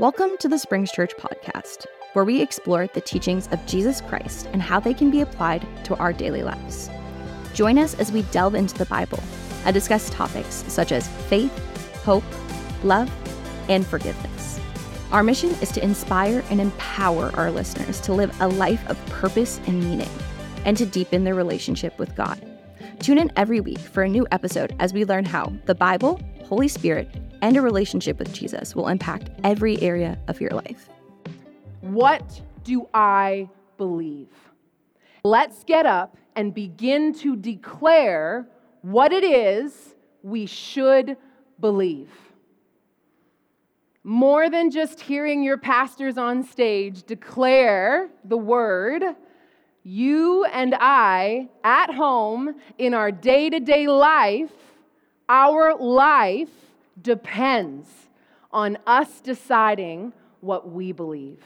Welcome to the Springs Church podcast, where we explore the teachings of Jesus Christ and how they can be applied to our daily lives. Join us as we delve into the Bible and discuss topics such as faith, hope, love, and forgiveness. Our mission is to inspire and empower our listeners to live a life of purpose and meaning, and to deepen their relationship with God. Tune in every week for a new episode as we learn how the Bible, Holy Spirit, and a relationship with Jesus will impact every area of your life. What do I believe? Let's get up and begin to declare what it is we should believe. More than just hearing your pastors on stage declare the word, you and I at home in our day to day life, our life depends on us deciding what we believe,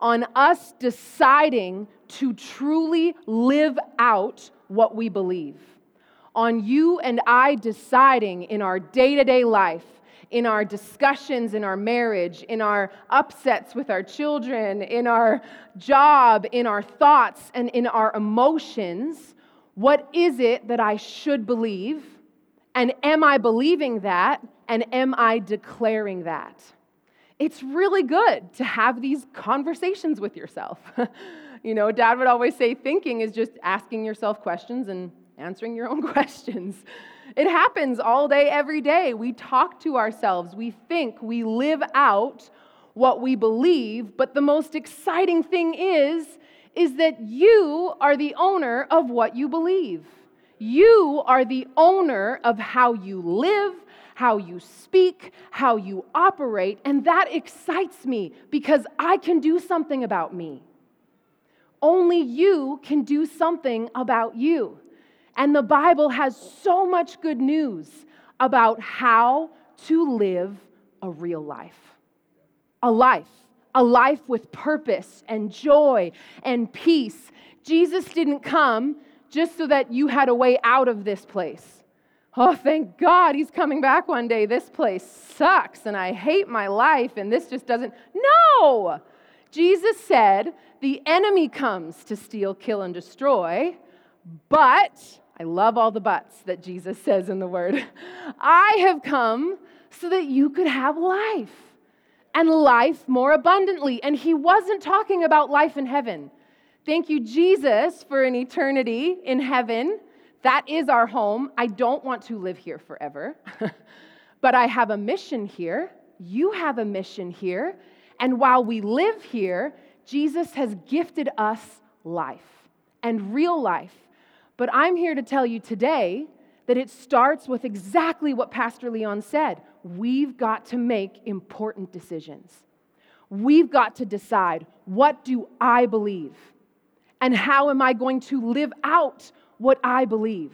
on us deciding to truly live out what we believe, on you and I deciding in our day to day life. In our discussions in our marriage, in our upsets with our children, in our job, in our thoughts, and in our emotions, what is it that I should believe? And am I believing that? And am I declaring that? It's really good to have these conversations with yourself. you know, dad would always say thinking is just asking yourself questions and answering your own questions. It happens all day, every day. We talk to ourselves, we think, we live out what we believe, but the most exciting thing is is that you are the owner of what you believe. You are the owner of how you live, how you speak, how you operate, and that excites me because I can do something about me. Only you can do something about you. And the Bible has so much good news about how to live a real life. A life, a life with purpose and joy and peace. Jesus didn't come just so that you had a way out of this place. Oh, thank God he's coming back one day. This place sucks and I hate my life and this just doesn't. No! Jesus said, The enemy comes to steal, kill, and destroy, but I love all the buts that Jesus says in the word. I have come so that you could have life and life more abundantly. And he wasn't talking about life in heaven. Thank you, Jesus, for an eternity in heaven. That is our home. I don't want to live here forever, but I have a mission here. You have a mission here. And while we live here, Jesus has gifted us life and real life. But I'm here to tell you today that it starts with exactly what Pastor Leon said. We've got to make important decisions. We've got to decide what do I believe? And how am I going to live out what I believe?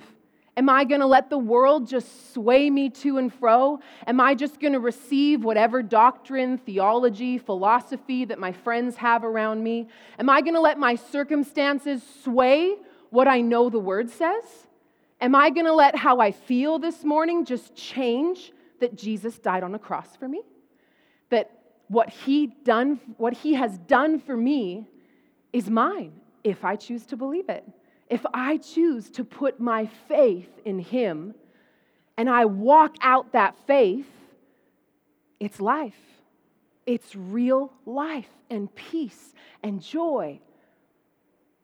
Am I going to let the world just sway me to and fro? Am I just going to receive whatever doctrine, theology, philosophy that my friends have around me? Am I going to let my circumstances sway what I know the word says? Am I going to let how I feel this morning just change that Jesus died on a cross for me? That what he done what he has done for me is mine if I choose to believe it. If I choose to put my faith in Him and I walk out that faith, it's life. It's real life and peace and joy.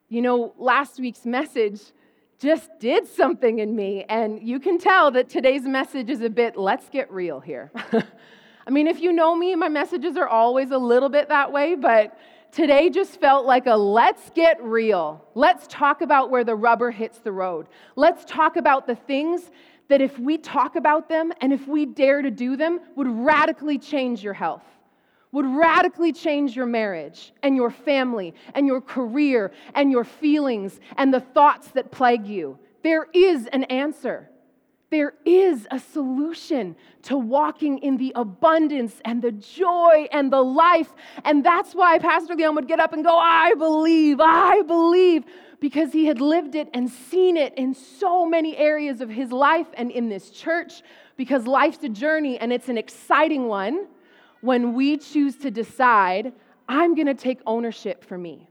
You know, last week's message just did something in me, and you can tell that today's message is a bit let's get real here. I mean, if you know me, my messages are always a little bit that way, but today just felt like a let's get real. Let's talk about where the rubber hits the road. Let's talk about the things that if we talk about them and if we dare to do them, would radically change your health, would radically change your marriage and your family and your career and your feelings and the thoughts that plague you. There is an answer. There is a solution to walking in the abundance and the joy and the life. And that's why Pastor Leon would get up and go, I believe, I believe, because he had lived it and seen it in so many areas of his life and in this church, because life's a journey and it's an exciting one. when we choose to decide, I'm to take ownership for me.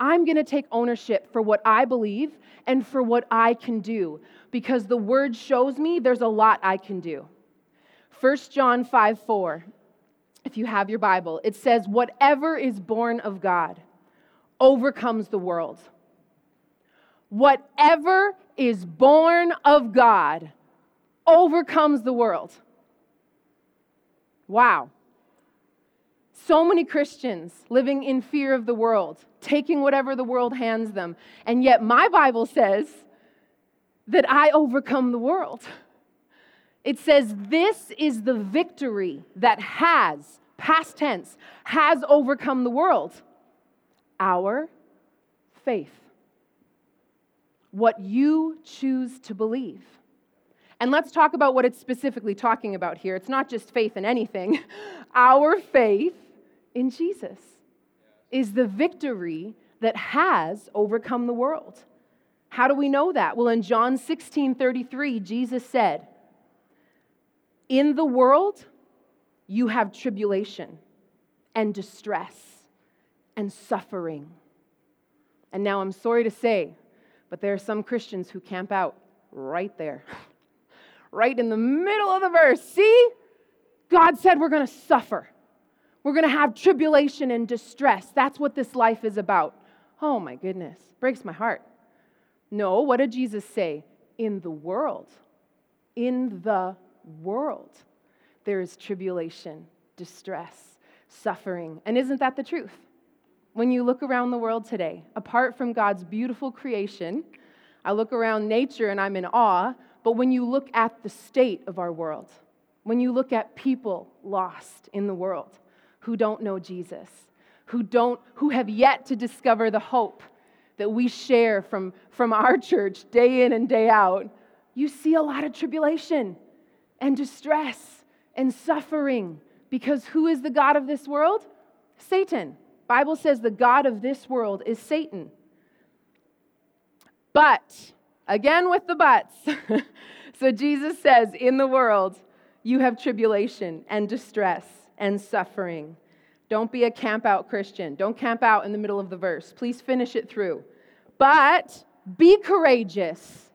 I'm to take ownership for what I believe and for what I can do because the word shows me there's a lot I can do. 1 John 5 4, if you have your Bible, it says, Whatever is born of God overcomes the world. Whatever is born of God overcomes the world. Wow. So many Christians living in fear of the world, taking whatever the world hands them. And yet, my Bible says that I overcome the world. It says, This is the victory that has, past tense, has overcome the world. Our faith. What you choose to believe. And let's talk about what it's specifically talking about here. It's not just faith in anything. Our faith in Jesus is the victory that has overcome the world. How do we know that? Well, in John 16 33, Jesus said, In the world, you have tribulation and distress and suffering. And now I'm sorry to say, but there are some Christians who camp out right there. right in the middle of the verse. See? God said we're going to suffer. We're going to have tribulation and distress. That's what this life is about. Oh my goodness, breaks my heart. No, what did Jesus say? In the world, in the world, there is tribulation, distress, suffering. And isn't that the truth? When you look around the world today, apart from God's beautiful creation, I look around nature and I'm in awe, but when you look at the state of our world, when you look at people lost in the world who don't know Jesus, who don't who have yet to discover the hope that we share from, from our church day in and day out, you see a lot of tribulation and distress and suffering because who is the god of this world? Satan. Bible says the god of this world is Satan. But Again with the buts. so Jesus says, In the world, you have tribulation and distress and suffering. Don't be a camp out Christian. Don't camp out in the middle of the verse. Please finish it through. But be courageous,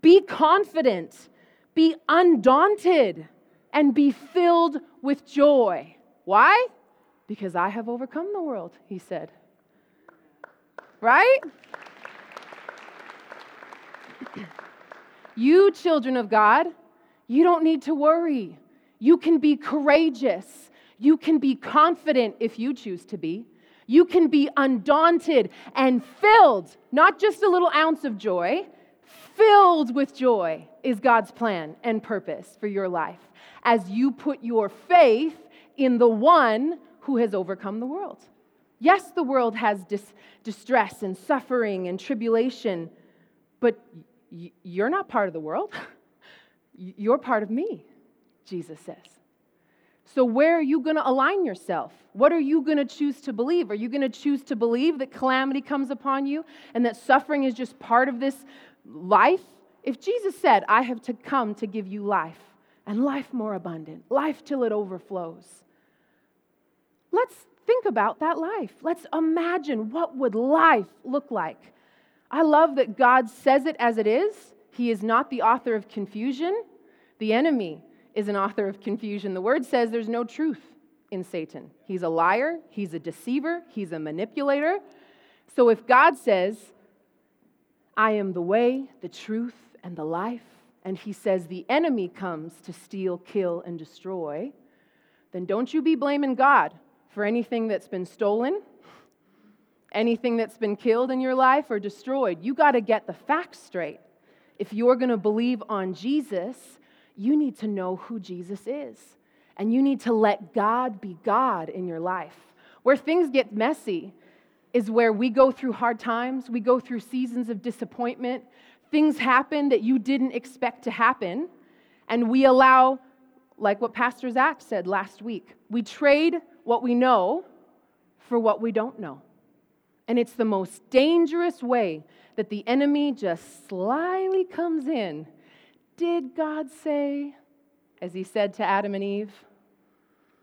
be confident, be undaunted, and be filled with joy. Why? Because I have overcome the world, he said. Right? You, children of God, you don't need to worry. You can be courageous. You can be confident if you choose to be. You can be undaunted and filled, not just a little ounce of joy, filled with joy is God's plan and purpose for your life as you put your faith in the one who has overcome the world. Yes, the world has dis- distress and suffering and tribulation, but you're not part of the world. You're part of me, Jesus says. So, where are you going to align yourself? What are you going to choose to believe? Are you going to choose to believe that calamity comes upon you and that suffering is just part of this life? If Jesus said, I have to come to give you life and life more abundant, life till it overflows, let's think about that life. Let's imagine what would life look like I love that God says it as it is. He is not the author of confusion. The enemy is an author of confusion. The word says there's no truth in Satan. He's a liar, he's a deceiver, he's a manipulator. So if God says, I am the way, the truth, and the life, and he says the enemy comes to steal, kill, and destroy, then don't you be blaming God for anything that's been stolen anything that's been killed in your life or destroyed. You got to get the facts straight. If you're going to believe on Jesus, you need to know who Jesus is. And you need to let God be God in your life. Where things get messy is where we go through hard times, we go through seasons of disappointment, things happen that you didn't expect to happen, and we allow, like what Pastor Zach said last week, we trade what we know for what we don't know. And it's the most dangerous way that the enemy just slyly comes in. Did God say, as he said to Adam and Eve?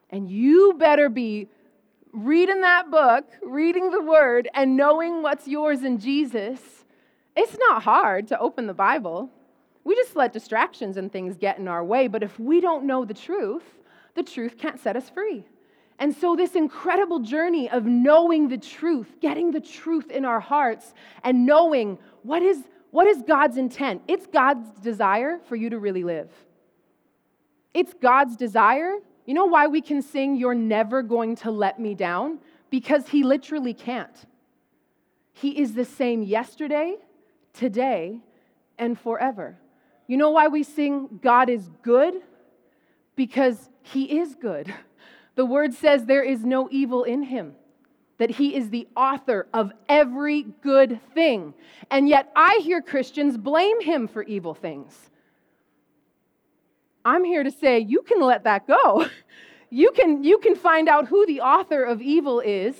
And you better be reading that book, reading the word, and knowing what's yours in Jesus. It's not hard to open the Bible. We just let distractions and things get in our way. But if we don't know the truth, the truth can't set us free. And so, this incredible journey of knowing the truth, getting the truth in our hearts, and knowing what is, what is God's intent. It's God's desire for you to really live. It's God's desire. You know why we can sing, You're never going to let me down? Because He literally can't. He is the same yesterday, today, and forever. You know why we sing, God is good? Because He is good. The word says there is no evil in him, that he is the author of every good thing. And yet I hear Christians blame him for evil things. I'm here to say you can let that go. You can, you can find out who the author of evil is,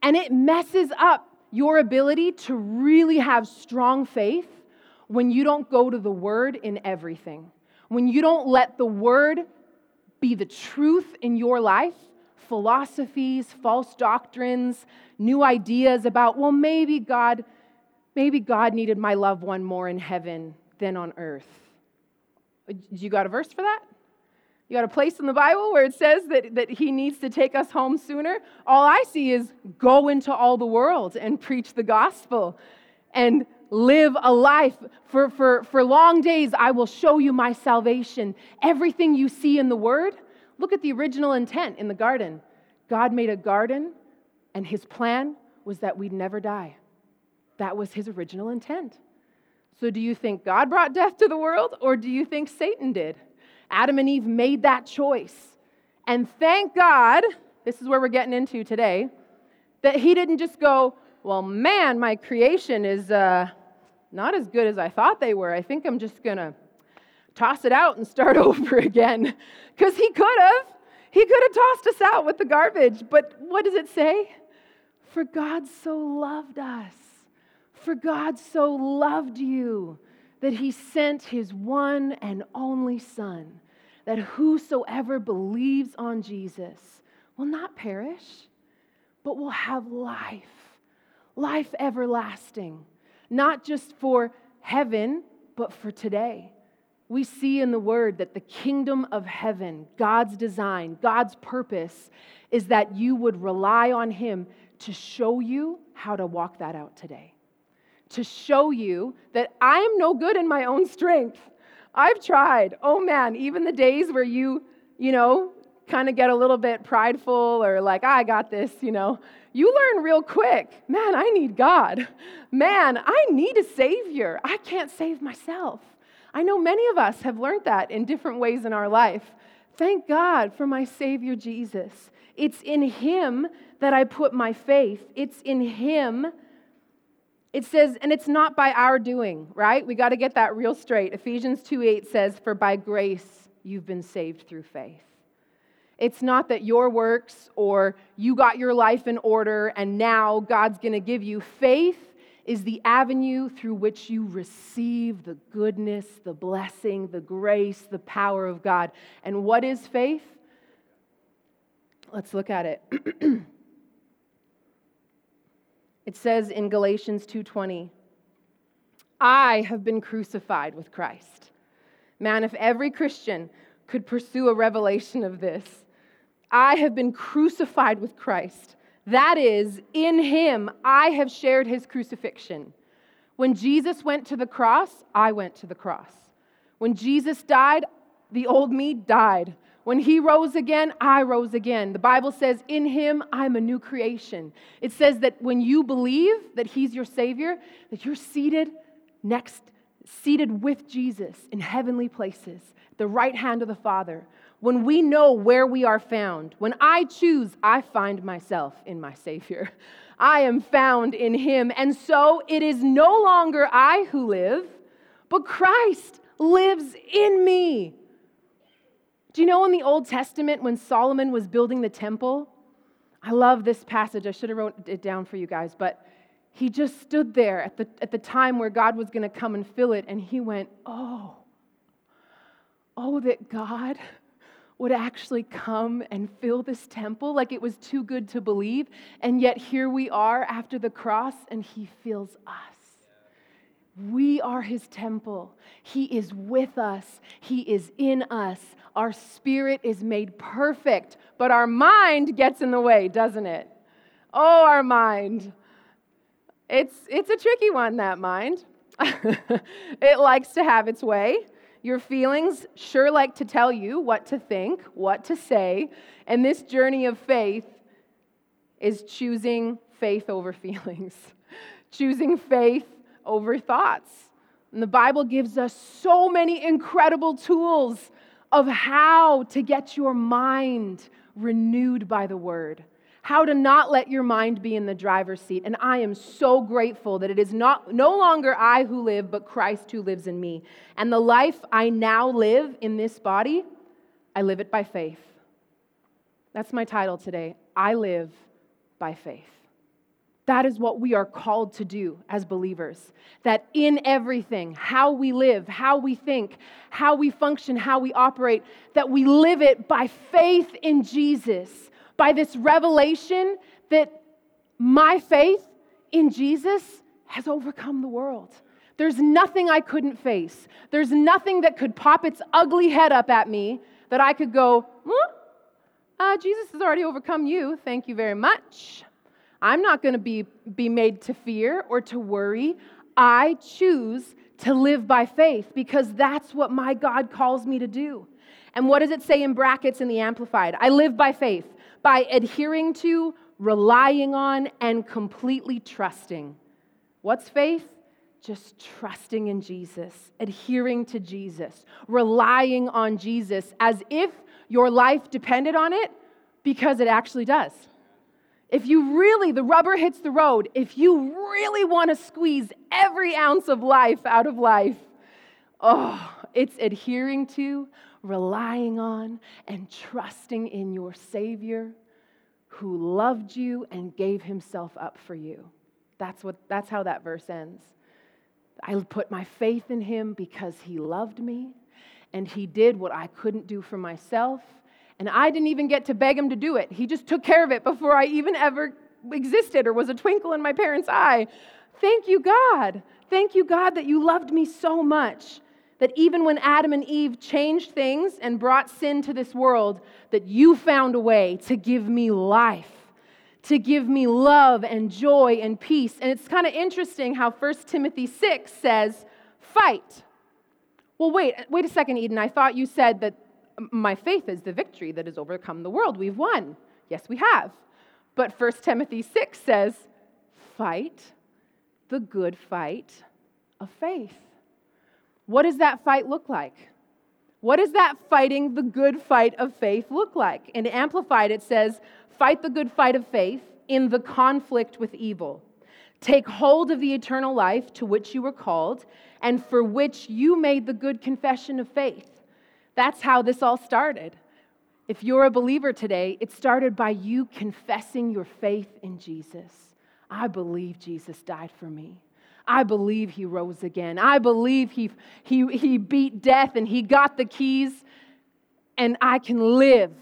and it messes up your ability to really have strong faith when you don't go to the word in everything. When you don't let the word be the truth in your life, philosophies, false doctrines, new ideas about, well, maybe God, maybe God needed my loved one more in heaven than on earth. You got a verse for that? You got a place in the Bible where it says that, that he needs to take us home sooner? All I see is go into all the world and preach the gospel and live a life. For, for, for long days, I will show you my salvation. Everything you see in the Word, look at the original intent in the garden. God made a garden, and his plan was that we'd never die. That was his original intent. So, do you think God brought death to the world, or do you think Satan did? Adam and Eve made that choice. And thank God, this is where we're getting into today, that he didn't just go, Well, man, my creation is. Uh, not as good as I thought they were. I think I'm just going to toss it out and start over again. Because he could have. He could have tossed us out with the garbage. But what does it say? For God so loved us. For God so loved you that he sent his one and only Son, that whosoever believes on Jesus will not perish, but will have life, life everlasting not just for heaven, but for today. We see in the word that the kingdom of heaven, God's design, God's purpose, is that you would rely on Him to show you how to walk that out today. To show you that I am no good in my own strength. I've tried. Oh man, even the days where you, you know, kind of get a little bit prideful or like, ah, I got this, you know, you learn real quick man, I need God. Man, I need a Savior. I can't save myself. I know many of us have learned that in different ways in our life. Thank God for my Savior Jesus. It's in Him that I put my faith. It's in Him. It says, and it's not by our doing, right? We got to get that real straight. Ephesians 2 8 says, For by grace you've been saved through faith. It's not that your works or you got your life in order and now God's going to give you. Faith is the avenue through which you receive the goodness, the blessing, the grace, the power of God. And what is faith? Let's look at it. it says in Galatians 2:20, I have been crucified with Christ. Man, if every Christian could pursue a revelation of this, I have been crucified with Christ. That is, in him, I have shared his crucifixion. When Jesus went to the cross, I went to the cross. When Jesus died, the old me died. When he rose again, I rose again. The Bible says, In him, I'm a new creation. It says that when you believe that he's your Savior, that you're seated next, seated with Jesus in heavenly places, the right hand of the Father when we know where we are found, when I choose, I find myself in my Savior. I am found in Him. And so it is no longer I who live, but Christ lives in me. Do you know in the Old Testament when Solomon was building the temple? I love this passage. I should have wrote it down for you guys, but he just stood there at the, at the time where God was going to come and fill it, and he went, Oh, oh, that God would actually come and fill this temple like it was too good to believe. And yet here we are after the cross, and he fills us. We are his temple. He is with us. He is in us. Our spirit is made perfect, but our mind gets in the way, doesn't it? Oh, our mind. It's, it's a tricky one, that mind. it likes to have its way. Your feelings sure like to tell you what to think, what to say, and this journey of faith is choosing faith over feelings, choosing faith over thoughts. And the Bible gives us so many incredible tools of how to get your mind renewed by the word, how to not let your mind be in the driver's seat. And I am so grateful that it is not no longer I who live, but Christ who lives in me. And the life I now live in this body, I live it by faith. That's my title today. I live by faith. That is what we are called to do as believers. That in everything, how we live, how we think, how we function, how we operate, that we live it by faith in Jesus, by this revelation that my faith in Jesus has overcome the world. There's nothing I couldn't face. There's nothing that could pop its ugly head up at me that I could go, huh? uh, Jesus has already overcome you. Thank you very much. I'm not going to be, be made to fear or to worry. I choose to live by faith because that's what my God calls me to do. And what does it say in brackets in the Amplified? I live by faith, by adhering to, relying on, and completely trusting. What's faith? Just trusting in Jesus, adhering to Jesus, relying on Jesus as if your life depended on it, because it actually does. If you really, the rubber hits the road, if you really want to squeeze every ounce of life out of life, oh, it's adhering to, relying on, and trusting in your Savior who loved you and gave himself up for you. That's, what, that's how that verse ends. I put my faith in him because he loved me and he did what I couldn't do for myself and I didn't even get to beg him to do it. He just took care of it before I even ever existed or was a twinkle in my parents' eye. Thank you, God. Thank you, God, that you loved me so much that even when Adam and Eve changed things and brought sin to this world, that you found a way to give me life, to give me love and joy and peace. And it's kind of interesting how 1 Timothy 6 says, fight. Well, wait, wait a second, Eden. I thought you said that my faith is the victory that has overcome the world. We've won. Yes, we have. But 1 Timothy 6 says, fight the good fight of faith. What does that fight look like? What does that fighting the good fight of faith look like? In Amplified, it says, fight the good fight of faith in the conflict with evil. Take hold of the eternal life to which you were called and for which you made the good confession of faith. That's how this all started. If you're a believer today, it started by you confessing your faith in Jesus. I believe Jesus died for me. I believe he rose again. I believe he, he, he beat death and he got the keys, and I can live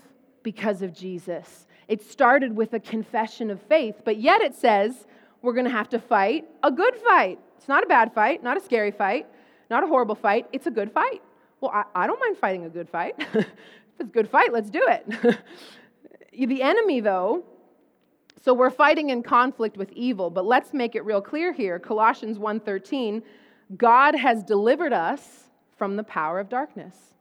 because of Jesus. It started with a confession of faith, but yet it says we're going to have to fight a good fight. It's not a bad fight, not a scary fight, not a horrible fight. It's a good fight. Well, I, I don't mind fighting a good fight. if it's a good fight, let's do it. the enemy, though, so we're fighting in conflict with evil, but let's make it real clear here. Colossians 1:13, God has delivered us from the power of darkness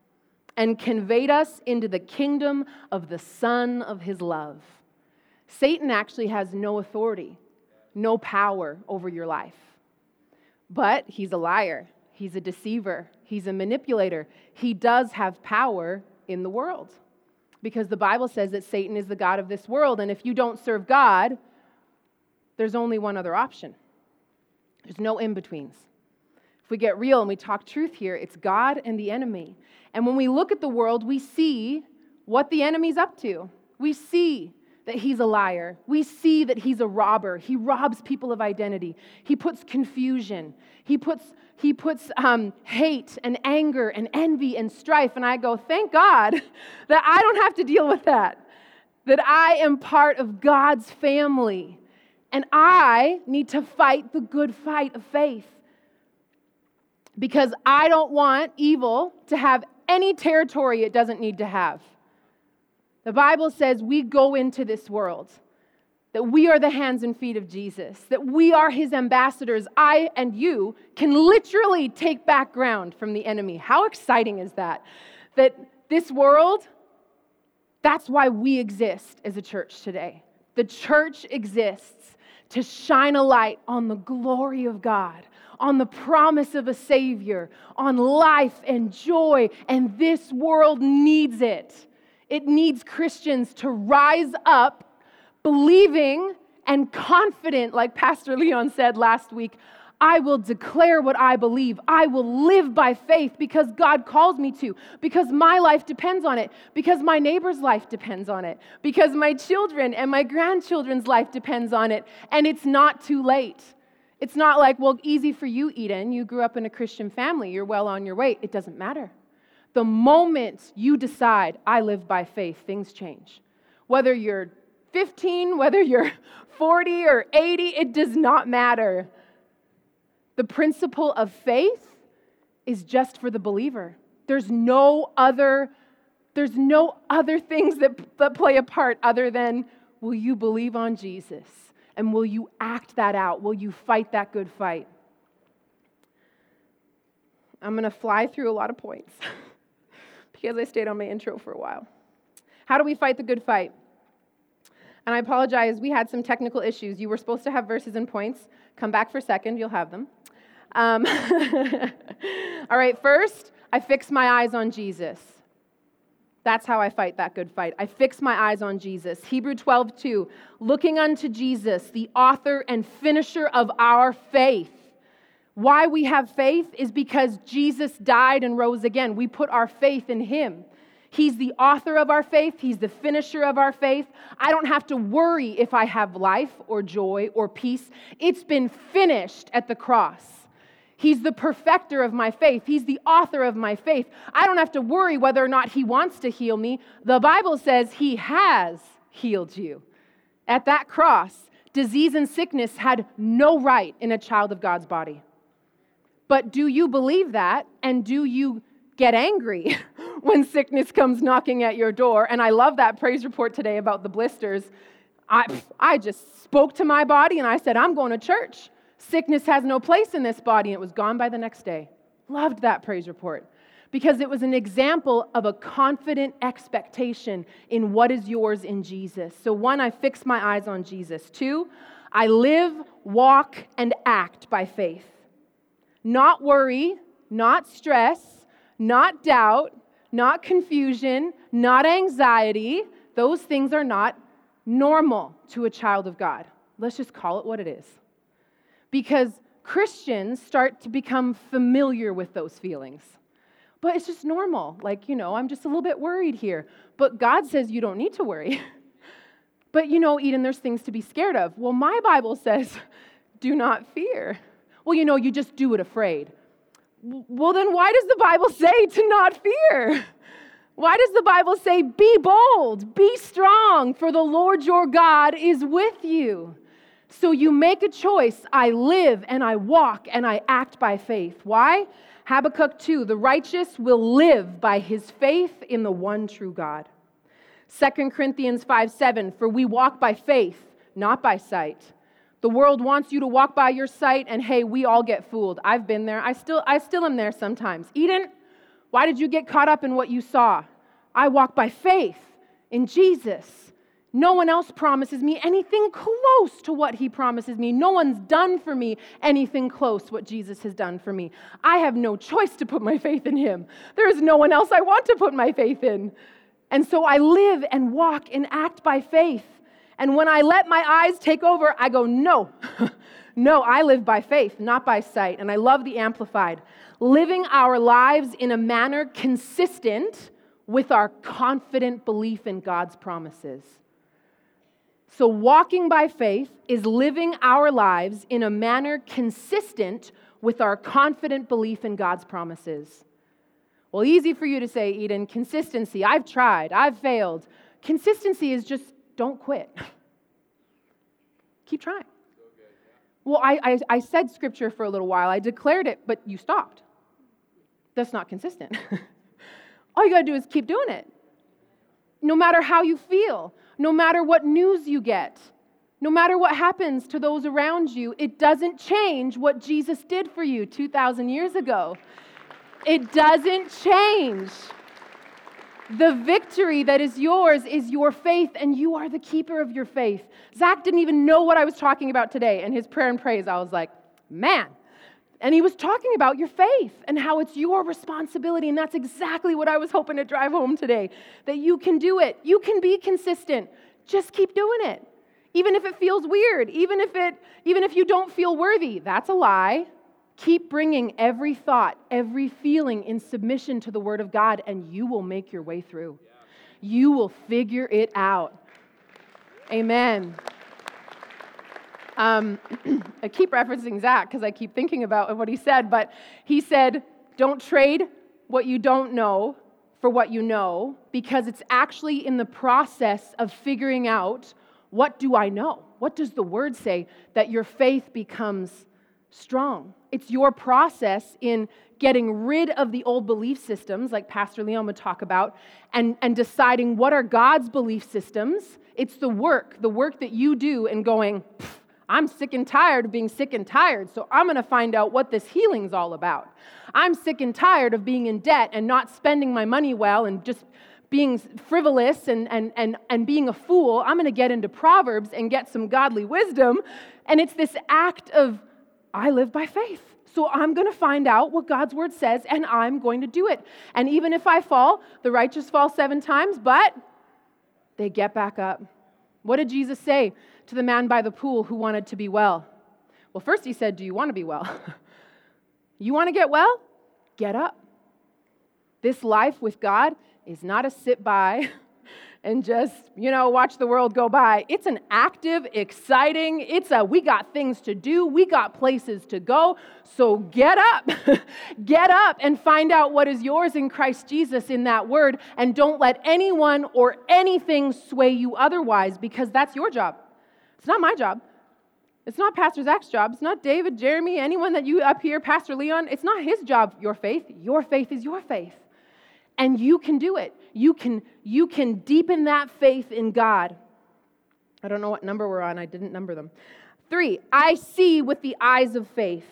and conveyed us into the kingdom of the son of his love. Satan actually has no authority, no power over your life. But he's a liar. He's a deceiver. He's a manipulator. He does have power in the world because the Bible says that Satan is the God of this world. And if you don't serve God, there's only one other option there's no in betweens. If we get real and we talk truth here, it's God and the enemy. And when we look at the world, we see what the enemy's up to. We see that he's a liar. We see that he's a robber. He robs people of identity. He puts confusion. He puts, he puts um, hate and anger and envy and strife. And I go, thank God that I don't have to deal with that, that I am part of God's family. And I need to fight the good fight of faith because I don't want evil to have any territory it doesn't need to have. The Bible says we go into this world, that we are the hands and feet of Jesus, that we are his ambassadors. I and you can literally take back ground from the enemy. How exciting is that? That this world, that's why we exist as a church today. The church exists to shine a light on the glory of God on the promise of a Savior, on life and joy, and this world needs it. It needs Christians to rise up believing and confident, like Pastor Leon said last week. I will declare what I believe. I will live by faith because God calls me to, because my life depends on it, because my neighbor's life depends on it, because my children and my grandchildren's life depends on it, and it's not too late. It's not like, well, easy for you, Eden. You grew up in a Christian family. You're well on your way. It doesn't matter. The moment you decide, I live by faith, things change. Whether you're 15, whether you're 40 or 80, it does not matter. The principle of faith is just for the believer. There's no other there's no other things that, that play a part other than will you believe on Jesus? And will you act that out? Will you fight that good fight? I'm going to fly through a lot of points because I stayed on my intro for a while. How do we fight the good fight? And I apologize, we had some technical issues. You were supposed to have verses and points. Come back for a second, you'll have them. Um, all right, first, I fix my eyes on Jesus. That's how I fight that good fight. I fix my eyes on Jesus. Hebrew 12, 2. Looking unto Jesus, the author and finisher of our faith. Why we have faith is because Jesus died and rose again. We put our faith in him. He's the author of our faith, He's the finisher of our faith. I don't have to worry if I have life or joy or peace. It's been finished at the cross. He's the perfecter of my faith. He's the author of my faith. I don't have to worry whether or not He wants to heal me. The Bible says He has healed you. At that cross, disease and sickness had no right in a child of God's body. But do you believe that? And do you get angry when sickness comes knocking at your door? And I love that praise report today about the blisters. I, I just spoke to my body and I said, I'm going to church. Sickness has no place in this body, and it was gone by the next day. Loved that praise report because it was an example of a confident expectation in what is yours in Jesus. So, one, I fix my eyes on Jesus. Two, I live, walk, and act by faith. Not worry, not stress, not doubt, not confusion, not anxiety. Those things are not normal to a child of God. Let's just call it what it is because Christians start to become familiar with those feelings. But it's just normal. Like, you know, I'm just a little bit worried here. But God says you don't need to worry. but, you know, Eden, there's things to be scared of. Well, my Bible says, do not fear. Well, you know, you just do it afraid. Well, then why does the Bible say to not fear? Why does the Bible say, be bold, be strong, for the Lord your God is with you? So you make a choice. I live and I walk and I act by faith. Why? Habakkuk 2 The righteous will live by his faith in the one true God. 2 Corinthians 5 7 For we walk by faith, not by sight. The world wants you to walk by your sight, and hey, we all get fooled. I've been there. I still, I still am there sometimes. Eden, why did you get caught up in what you saw? I walk by faith in Jesus. No one else promises me anything close to what he promises me. No one's done for me anything close what Jesus has done for me. I have no choice to put my faith in him. There is no one else I want to put my faith in. And so I live and walk and act by faith. And when I let my eyes take over, I go, no, no, I live by faith, not by sight. And I love the Amplified. Living our lives in a manner consistent with our confident belief in God's promises. So, walking by faith is living our lives in a manner consistent with our confident belief in God's promises. Well, easy for you to say, Eden, consistency. I've tried, I've failed. Consistency is just don't quit. Keep trying. Well, I, I, I, said scripture for a little while, I declared it, but you stopped. That's not consistent. All you got to do is keep doing it. No matter how you feel, no matter what news you get, no matter what happens to those around you, it doesn't change what Jesus did for you 2,000 years ago. It doesn't change. The victory that is yours is your faith, and you are the keeper of your faith. Zach didn't even know what I was talking about today, and his prayer and praise, I was like, man. And he was talking about your faith and how it's your responsibility. And that's exactly what I was hoping to drive home today that you can do it. You can be consistent. Just keep doing it. Even if it feels weird, even if, it, even if you don't feel worthy, that's a lie. Keep bringing every thought, every feeling in submission to the Word of God, and you will make your way through. You will figure it out. Amen. Um, I keep referencing Zach because I keep thinking about what he said, but he said, Don't trade what you don't know for what you know, because it's actually in the process of figuring out what do I know? What does the word say that your faith becomes strong. It's your process in getting rid of the old belief systems, like Pastor Leon would talk about, and, and deciding what are God's belief systems. It's the work, the work that you do, and going, I'm sick and tired of being sick and tired, so I'm gonna find out what this healing's all about. I'm sick and tired of being in debt and not spending my money well and just being frivolous and, and, and, and being a fool. I'm gonna get into Proverbs and get some godly wisdom. And it's this act of I live by faith. So I'm going to find out what God's word says and I'm going to do it. And even if I fall, the righteous fall seven times, but they get back up. What did Jesus say to the man by the pool who wanted to be well? Well, first he said, Do you want to be well? you want to get well? Get up. This life with God is not a sit by. and just, you know, watch the world go by. It's an active, exciting, it's a we got things to do, we got places to go. So get up. get up and find out what is yours in Christ Jesus in that word and don't let anyone or anything sway you otherwise because that's your job. It's not my job. It's not Pastor Zach's job. It's not David, Jeremy, anyone that you up here, Pastor Leon. It's not his job, your faith. Your faith is your faith. And you can do it. You can, you can deepen that faith in God. I don't know what number we're on, I didn't number them. Three, I see with the eyes of faith.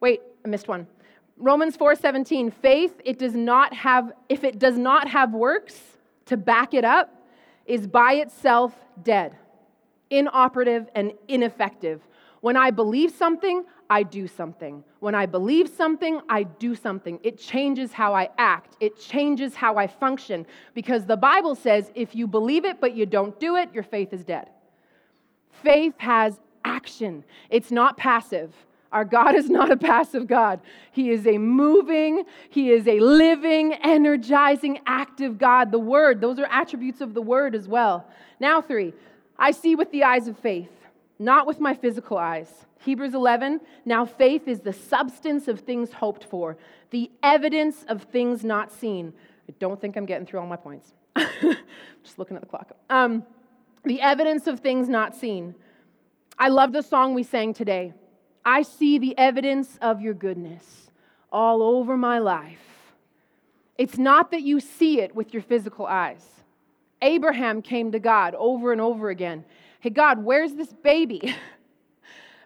Wait, I missed one. Romans 4:17, faith it does not have if it does not have works to back it up is by itself dead, inoperative and ineffective. When I believe something, I do something. When I believe something, I do something. It changes how I act, it changes how I function. Because the Bible says if you believe it but you don't do it, your faith is dead. Faith has action, it's not passive. Our God is not a passive God. He is a moving, He is a living, energizing, active God. The Word, those are attributes of the Word as well. Now, three, I see with the eyes of faith, not with my physical eyes. Hebrews 11, now faith is the substance of things hoped for, the evidence of things not seen. I don't think I'm getting through all my points. Just looking at the clock. Um, the evidence of things not seen. I love the song we sang today. I see the evidence of your goodness all over my life. It's not that you see it with your physical eyes. Abraham came to God over and over again. Hey, God, where's this baby?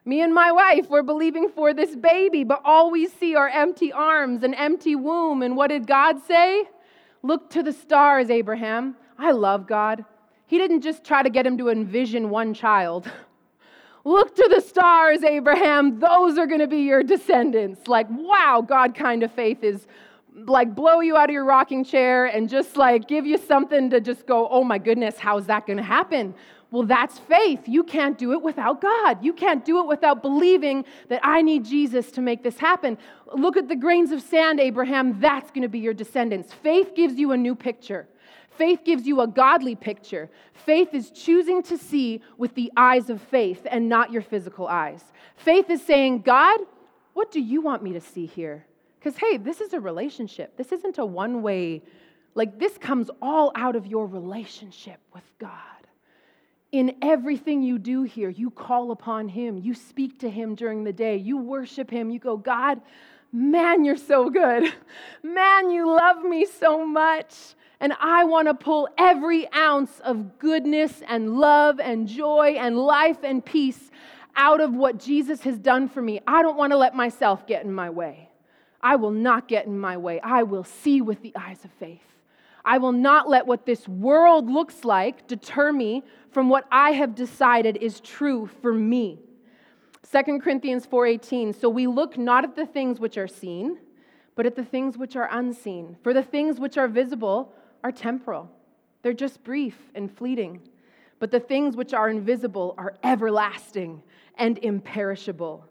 Me and my wife were believing for this baby, but all we see are empty arms and empty womb. And what did God say? Look to the stars, Abraham. I love God. He didn't just try to get him to envision one child. Look to the stars, Abraham. Those are going to be your descendants. Like, wow, God kind of faith is like blow you out of your rocking chair and just like give you something to just go, oh my goodness, how's that going to happen? Well, that's faith. You can't do it without God. You can't do it without believing that I need Jesus to make this happen. Look at the grains of sand, Abraham. That's going to be your descendants. Faith gives you a new picture. Faith gives you a godly picture. Faith is choosing to see with the eyes of faith and not your physical eyes. Faith is saying, God, what do you want me to see here? Because, hey, this is a relationship. This isn't a one way, like, this comes all out of your relationship with God. In everything you do here, you call upon Him, you speak to Him during the day, you worship Him, you go, God, man, you're so good. Man, you love me so much. And I want to pull every ounce of goodness and love and joy and life and peace out of what Jesus has done for me. I don't want to let myself get in my way. I will not get in my way. I will see with the eyes of faith. I will not let what this world looks like deter me from what I have decided is true for me. 2 Corinthians 4:18 So we look not at the things which are seen, but at the things which are unseen. For the things which are visible are temporal, they're just brief and fleeting. But the things which are invisible are everlasting and imperishable.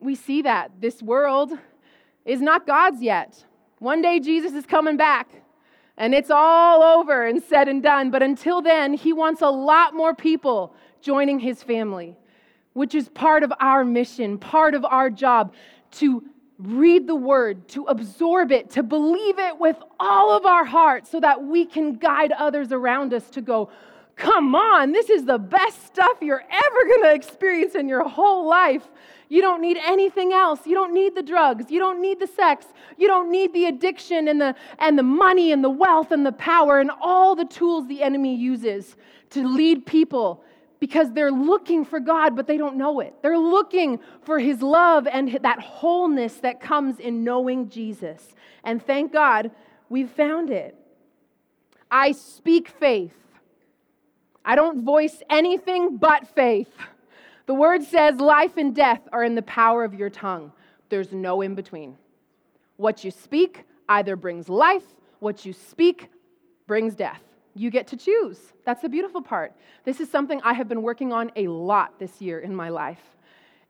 We see that this world is not God's yet. One day Jesus is coming back and it's all over and said and done. But until then, he wants a lot more people joining his family, which is part of our mission, part of our job to read the word, to absorb it, to believe it with all of our heart so that we can guide others around us to go, come on, this is the best stuff you're ever going to experience in your whole life. You don't need anything else. You don't need the drugs. You don't need the sex. You don't need the addiction and the, and the money and the wealth and the power and all the tools the enemy uses to lead people because they're looking for God, but they don't know it. They're looking for His love and that wholeness that comes in knowing Jesus. And thank God we've found it. I speak faith. I don't voice anything but faith. The word says life and death are in the power of your tongue. There's no in between. What you speak either brings life, what you speak brings death you get to choose. That's the beautiful part. This is something I have been working on a lot this year in my life.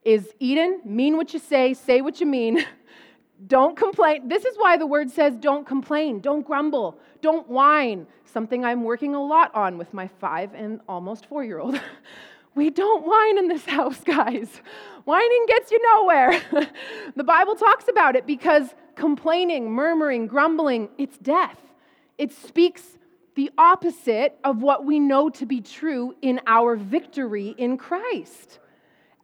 Is Eden, mean what you say, say what you mean. Don't complain. This is why the word says don't complain, don't grumble, don't whine. Something I'm working a lot on with my five and almost four year old. We don't whine in this house, guys. Whining gets you nowhere. the Bible talks about it because complaining, murmuring, grumbling, it's death. It speaks the opposite of what we know to be true in our victory in Christ.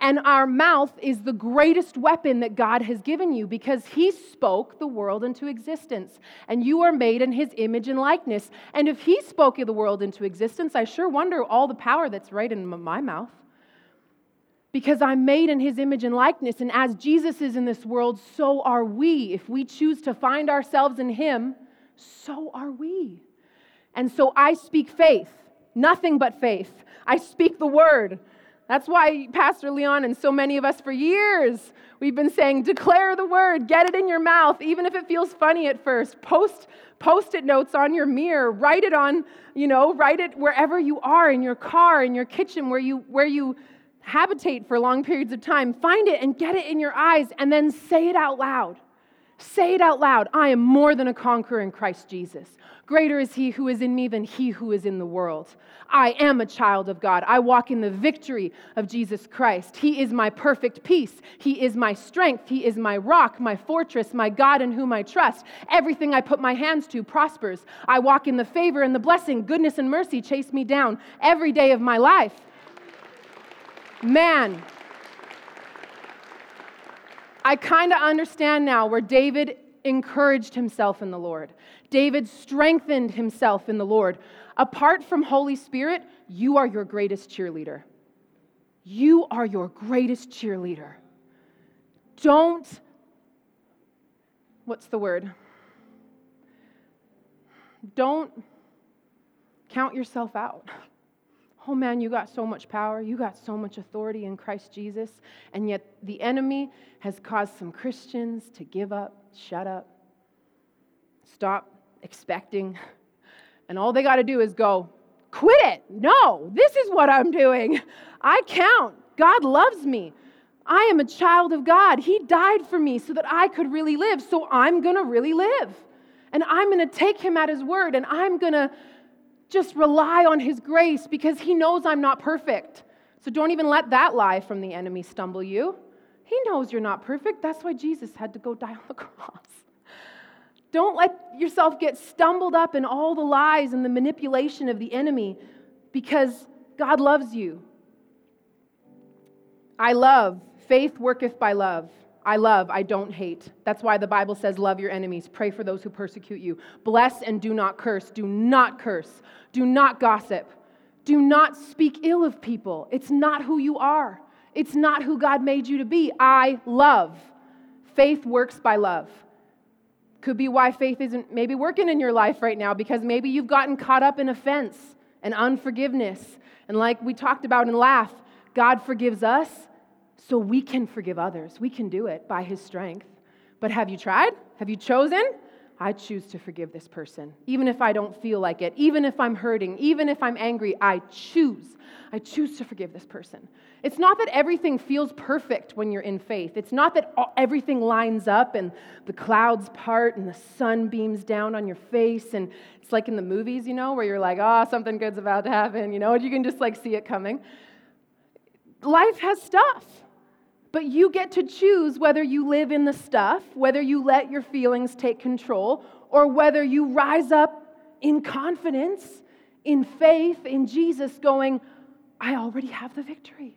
And our mouth is the greatest weapon that God has given you because He spoke the world into existence. And you are made in His image and likeness. And if He spoke the world into existence, I sure wonder all the power that's right in my mouth. Because I'm made in His image and likeness. And as Jesus is in this world, so are we. If we choose to find ourselves in Him, so are we. And so I speak faith, nothing but faith. I speak the word. That's why Pastor Leon and so many of us for years, we've been saying, declare the word, get it in your mouth, even if it feels funny at first. Post post-it notes on your mirror, write it on, you know, write it wherever you are, in your car, in your kitchen, where you where you habitate for long periods of time. Find it and get it in your eyes, and then say it out loud. Say it out loud. I am more than a conqueror in Christ Jesus. Greater is he who is in me than he who is in the world. I am a child of God. I walk in the victory of Jesus Christ. He is my perfect peace. He is my strength. He is my rock, my fortress, my God in whom I trust. Everything I put my hands to prospers. I walk in the favor and the blessing. Goodness and mercy chase me down every day of my life. Man, I kind of understand now where David encouraged himself in the Lord. David strengthened himself in the Lord. Apart from Holy Spirit, you are your greatest cheerleader. You are your greatest cheerleader. Don't, what's the word? Don't count yourself out. Oh man, you got so much power, you got so much authority in Christ Jesus, and yet the enemy has caused some Christians to give up, shut up, stop expecting, and all they got to do is go, quit it. No, this is what I'm doing. I count. God loves me. I am a child of God. He died for me so that I could really live, so I'm going to really live. And I'm going to take him at his word and I'm going to just rely on his grace because he knows I'm not perfect. So don't even let that lie from the enemy stumble you. He knows you're not perfect. That's why Jesus had to go die on the cross. Don't let yourself get stumbled up in all the lies and the manipulation of the enemy because God loves you. I love, faith worketh by love. I love, I don't hate. That's why the Bible says, Love your enemies, pray for those who persecute you. Bless and do not curse. Do not curse. Do not gossip. Do not speak ill of people. It's not who you are, it's not who God made you to be. I love. Faith works by love. Could be why faith isn't maybe working in your life right now because maybe you've gotten caught up in offense and unforgiveness. And like we talked about in Laugh, God forgives us so we can forgive others. We can do it by His strength. But have you tried? Have you chosen? I choose to forgive this person, even if I don't feel like it, even if I'm hurting, even if I'm angry. I choose. I choose to forgive this person. It's not that everything feels perfect when you're in faith. It's not that everything lines up and the clouds part and the sun beams down on your face. And it's like in the movies, you know, where you're like, oh, something good's about to happen, you know, and you can just like see it coming. Life has stuff. But you get to choose whether you live in the stuff, whether you let your feelings take control, or whether you rise up in confidence, in faith, in Jesus, going, I already have the victory.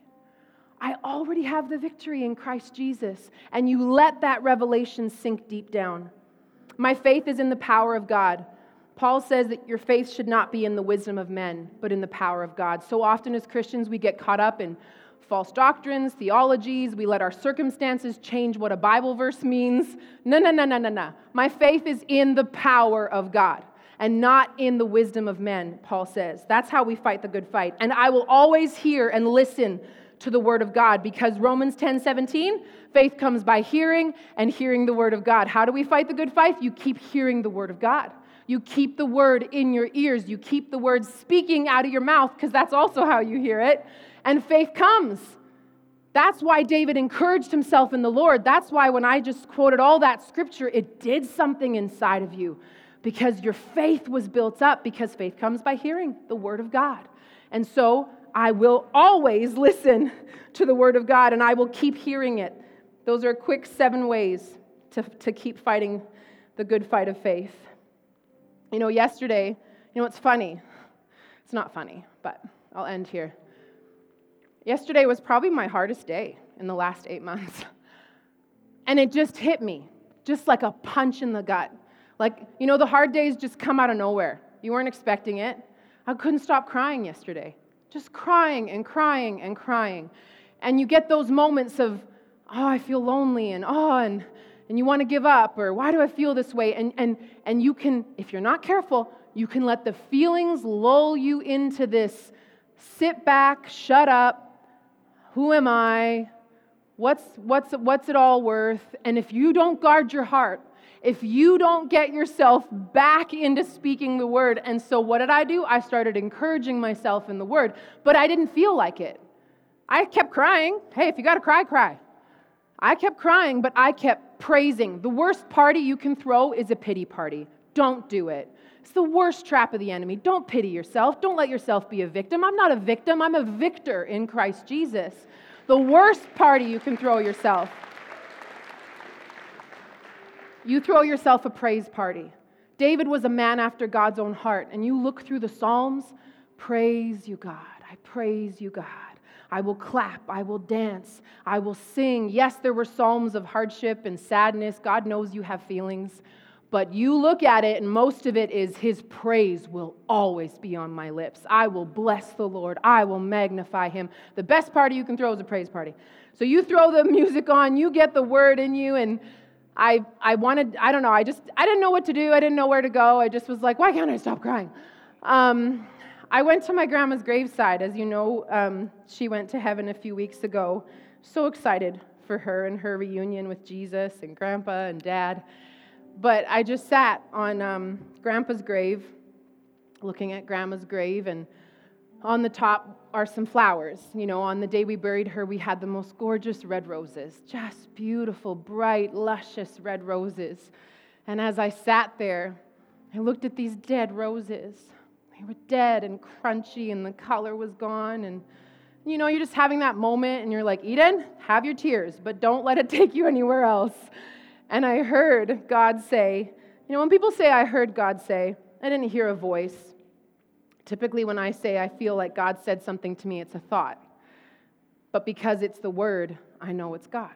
I already have the victory in Christ Jesus. And you let that revelation sink deep down. My faith is in the power of God. Paul says that your faith should not be in the wisdom of men, but in the power of God. So often as Christians, we get caught up in false doctrines, theologies. We let our circumstances change what a Bible verse means. No, no, no, no, no, no. My faith is in the power of God and not in the wisdom of men, Paul says. That's how we fight the good fight. And I will always hear and listen to the word of God because Romans 10 17, faith comes by hearing and hearing the word of God. How do we fight the good fight? You keep hearing the word of God. You keep the word in your ears. You keep the word speaking out of your mouth because that's also how you hear it and faith comes. That's why David encouraged himself in the Lord. That's why when I just quoted all that scripture, it did something inside of you because your faith was built up, because faith comes by hearing the word of God. And so I will always listen to the word of God and I will keep hearing it. Those are quick seven ways to, to keep fighting the good fight of faith. You know, yesterday, you know, it's funny. It's not funny, but I'll end here. Yesterday was probably my hardest day in the last eight months. And it just hit me, just like a punch in the gut. Like, you know, the hard days just come out of nowhere. You weren't expecting it. I couldn't stop crying yesterday, just crying and crying and crying. And you get those moments of, oh, I feel lonely, and oh, and, and you want to give up, or why do I feel this way? And, and, and you can, if you're not careful, you can let the feelings lull you into this sit back, shut up, who am I? What's, what's, what's it all worth? And if you don't guard your heart, if you don't get yourself back into speaking the word, and so what did I do? I started encouraging myself in the word, but I didn't feel like it. I kept crying. Hey, if you got to cry, cry. I kept crying, but I kept praising. The worst party you can throw is a pity party. Don't do it. It's the worst trap of the enemy. Don't pity yourself. Don't let yourself be a victim. I'm not a victim, I'm a victor in Christ Jesus. The worst party you can throw yourself. You throw yourself a praise party. David was a man after God's own heart, and you look through the Psalms, praise you, God. I praise you, God. I will clap. I will dance. I will sing. Yes, there were psalms of hardship and sadness. God knows you have feelings. But you look at it, and most of it is His praise will always be on my lips. I will bless the Lord. I will magnify Him. The best party you can throw is a praise party. So you throw the music on, you get the word in you, and I, I wanted, I don't know, I just, I didn't know what to do. I didn't know where to go. I just was like, why can't I stop crying? Um, I went to my grandma's graveside. As you know, um, she went to heaven a few weeks ago. So excited for her and her reunion with Jesus and grandpa and dad. But I just sat on um, Grandpa's grave, looking at Grandma's grave, and on the top are some flowers. You know, on the day we buried her, we had the most gorgeous red roses, just beautiful, bright, luscious red roses. And as I sat there, I looked at these dead roses. They were dead and crunchy, and the color was gone. And you know, you're just having that moment, and you're like, Eden, have your tears, but don't let it take you anywhere else. And I heard God say, you know, when people say, I heard God say, I didn't hear a voice. Typically, when I say I feel like God said something to me, it's a thought. But because it's the word, I know it's God.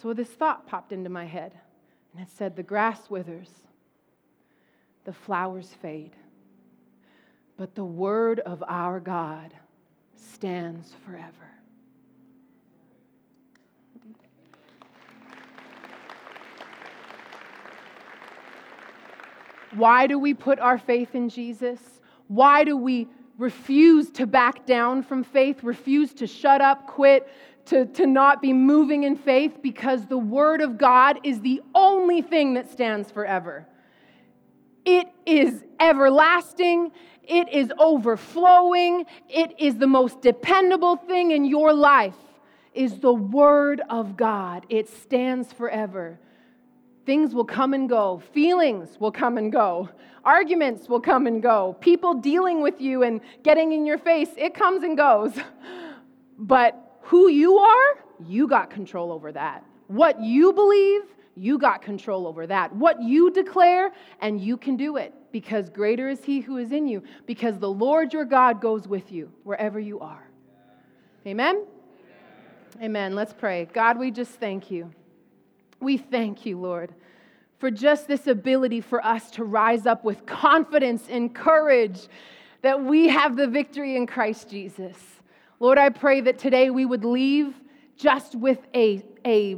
So this thought popped into my head, and it said, The grass withers, the flowers fade, but the word of our God stands forever. Why do we put our faith in Jesus? Why do we refuse to back down from faith, refuse to shut up, quit, to, to not be moving in faith? Because the Word of God is the only thing that stands forever. It is everlasting. It is overflowing. It is the most dependable thing in your life is the word of God. It stands forever. Things will come and go. Feelings will come and go. Arguments will come and go. People dealing with you and getting in your face, it comes and goes. But who you are, you got control over that. What you believe, you got control over that. What you declare, and you can do it because greater is He who is in you, because the Lord your God goes with you wherever you are. Amen? Amen. Let's pray. God, we just thank you. We thank you, Lord, for just this ability for us to rise up with confidence and courage that we have the victory in Christ Jesus. Lord, I pray that today we would leave just with a, a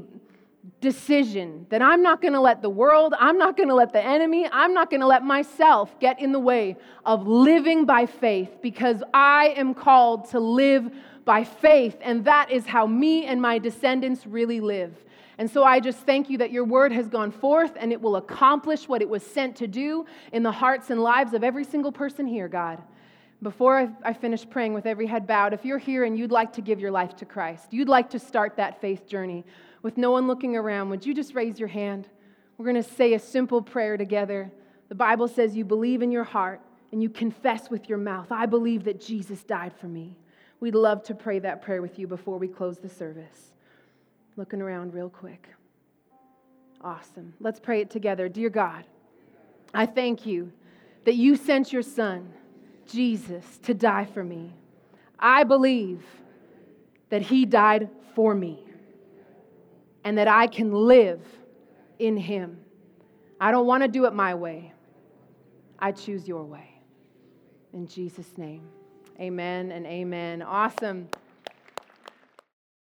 decision that I'm not going to let the world, I'm not going to let the enemy, I'm not going to let myself get in the way of living by faith because I am called to live by faith. And that is how me and my descendants really live. And so I just thank you that your word has gone forth and it will accomplish what it was sent to do in the hearts and lives of every single person here, God. Before I finish praying with every head bowed, if you're here and you'd like to give your life to Christ, you'd like to start that faith journey, with no one looking around, would you just raise your hand? We're going to say a simple prayer together. The Bible says you believe in your heart and you confess with your mouth, I believe that Jesus died for me. We'd love to pray that prayer with you before we close the service. Looking around real quick. Awesome. Let's pray it together. Dear God, I thank you that you sent your son, Jesus, to die for me. I believe that he died for me and that I can live in Him. I don't want to do it my way. I choose your way. In Jesus' name, amen and amen. Awesome.